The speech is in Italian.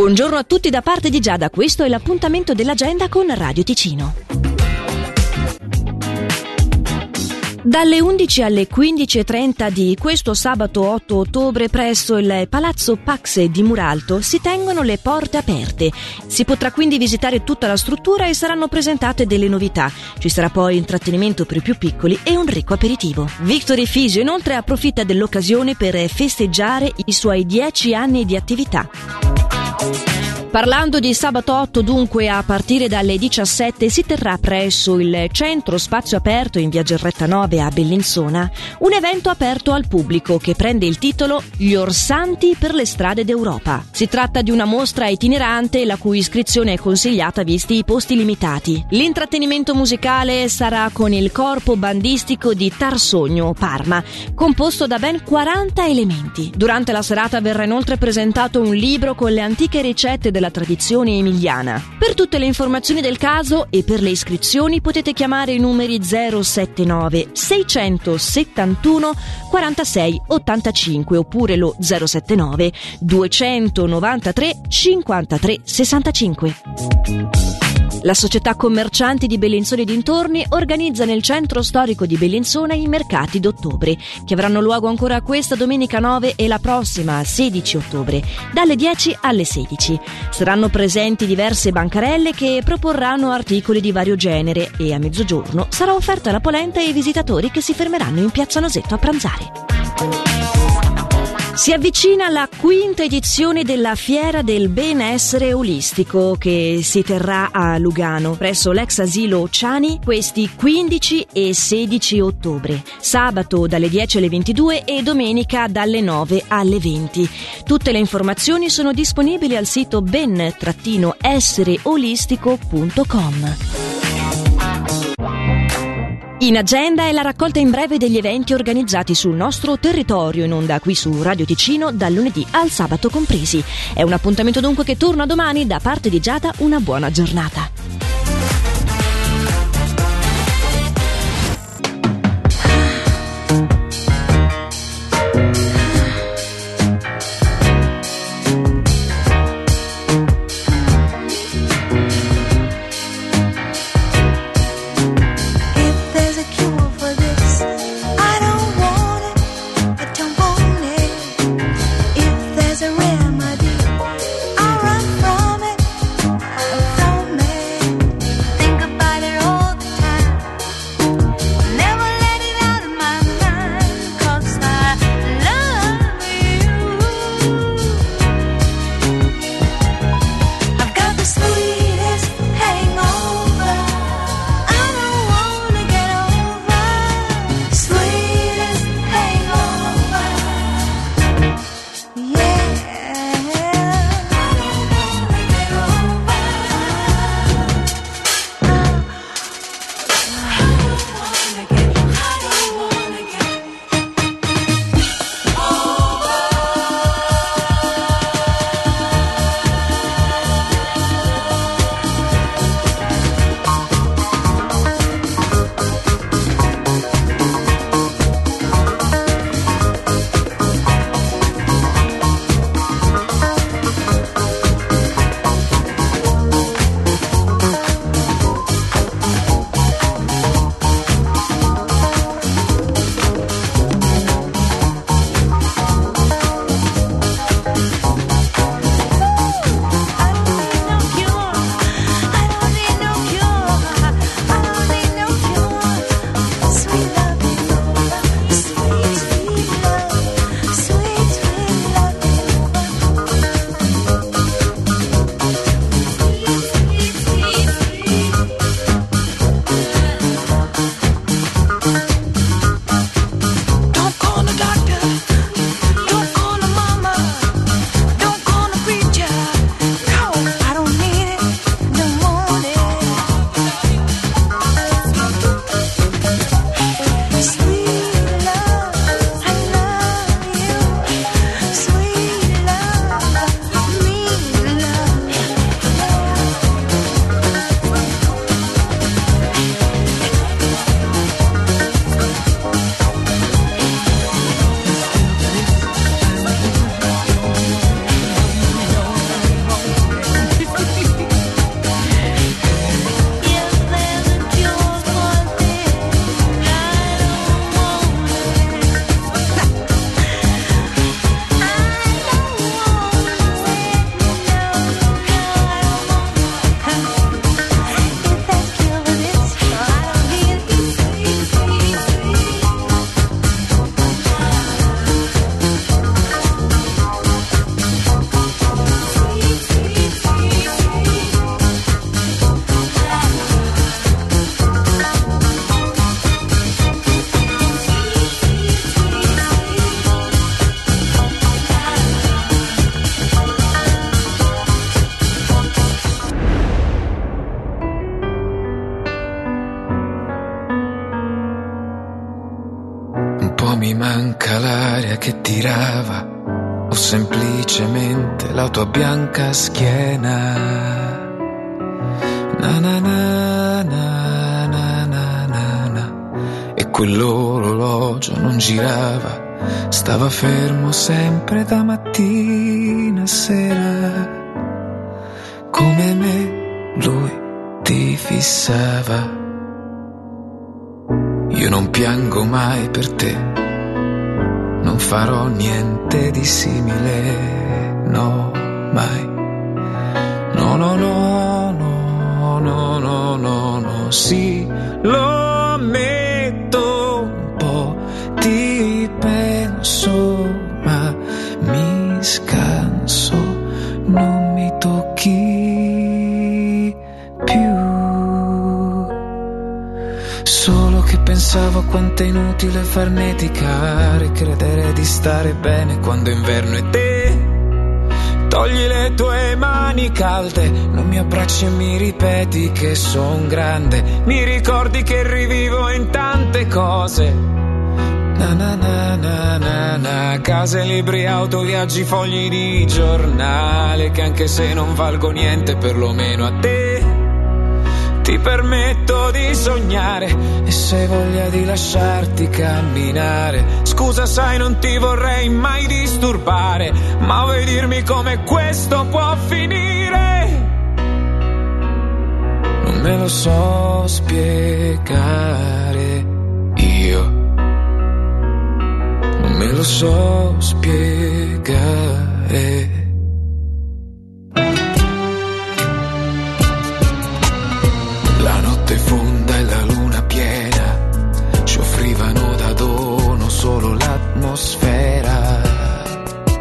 Buongiorno a tutti da parte di Giada, questo è l'appuntamento dell'agenda con Radio Ticino. Dalle 11 alle 15.30 di questo sabato 8 ottobre presso il Palazzo Paxe di Muralto si tengono le porte aperte. Si potrà quindi visitare tutta la struttura e saranno presentate delle novità. Ci sarà poi intrattenimento per i più piccoli e un ricco aperitivo. Victory Fisio inoltre approfitta dell'occasione per festeggiare i suoi 10 anni di attività. Parlando di sabato 8, dunque, a partire dalle 17 si terrà presso il Centro Spazio Aperto in via Gerretta 9 a Bellinzona un evento aperto al pubblico che prende il titolo Gli Orsanti per le strade d'Europa. Si tratta di una mostra itinerante la cui iscrizione è consigliata visti i posti limitati. L'intrattenimento musicale sarà con il corpo bandistico di Tarsogno, Parma, composto da ben 40 elementi. Durante la serata verrà inoltre presentato un libro con le antiche ricette della tradizione emiliana. Per tutte le informazioni del caso e per le iscrizioni potete chiamare i numeri 079 671 46 85 oppure lo 079 293 53 65. La società commercianti di Bellinzone e dintorni organizza nel centro storico di Bellinzona i mercati d'ottobre, che avranno luogo ancora questa domenica 9 e la prossima 16 ottobre, dalle 10 alle 16. Saranno presenti diverse bancarelle che proporranno articoli di vario genere e a mezzogiorno sarà offerta la polenta ai visitatori che si fermeranno in Piazza Nosetto a pranzare. Si avvicina la quinta edizione della Fiera del Benessere Olistico che si terrà a Lugano presso l'ex asilo Ciani questi 15 e 16 ottobre, sabato dalle 10 alle 22 e domenica dalle 9 alle 20. Tutte le informazioni sono disponibili al sito ben-essereolistico.com. In agenda è la raccolta in breve degli eventi organizzati sul nostro territorio in onda qui su Radio Ticino dal lunedì al sabato compresi. È un appuntamento dunque che torna domani da parte di Giada una buona giornata. Semplicemente la tua bianca schiena. Na na na na na na na na. E quell'orologio non girava, stava fermo sempre da mattina a sera. Come me lui ti fissava. Io non piango mai per te, non farò niente di simile, no, mai. No, no, no, no, no, no, no, no, sì, lo ammetto quanto è inutile farneticare, credere di stare bene quando è inverno e te. Togli le tue mani calde, non mi abbracci e mi ripeti che son grande. Mi ricordi che rivivo in tante cose. Na na na na na na, case, libri, auto, viaggi, fogli di giornale, che anche se non valgo niente, perlomeno a te ti permetto di sognare e se voglia di lasciarti camminare. Scusa, sai, non ti vorrei mai disturbare, ma vuoi dirmi come questo può finire? Non me lo so spiegare io. Non me lo so spiegare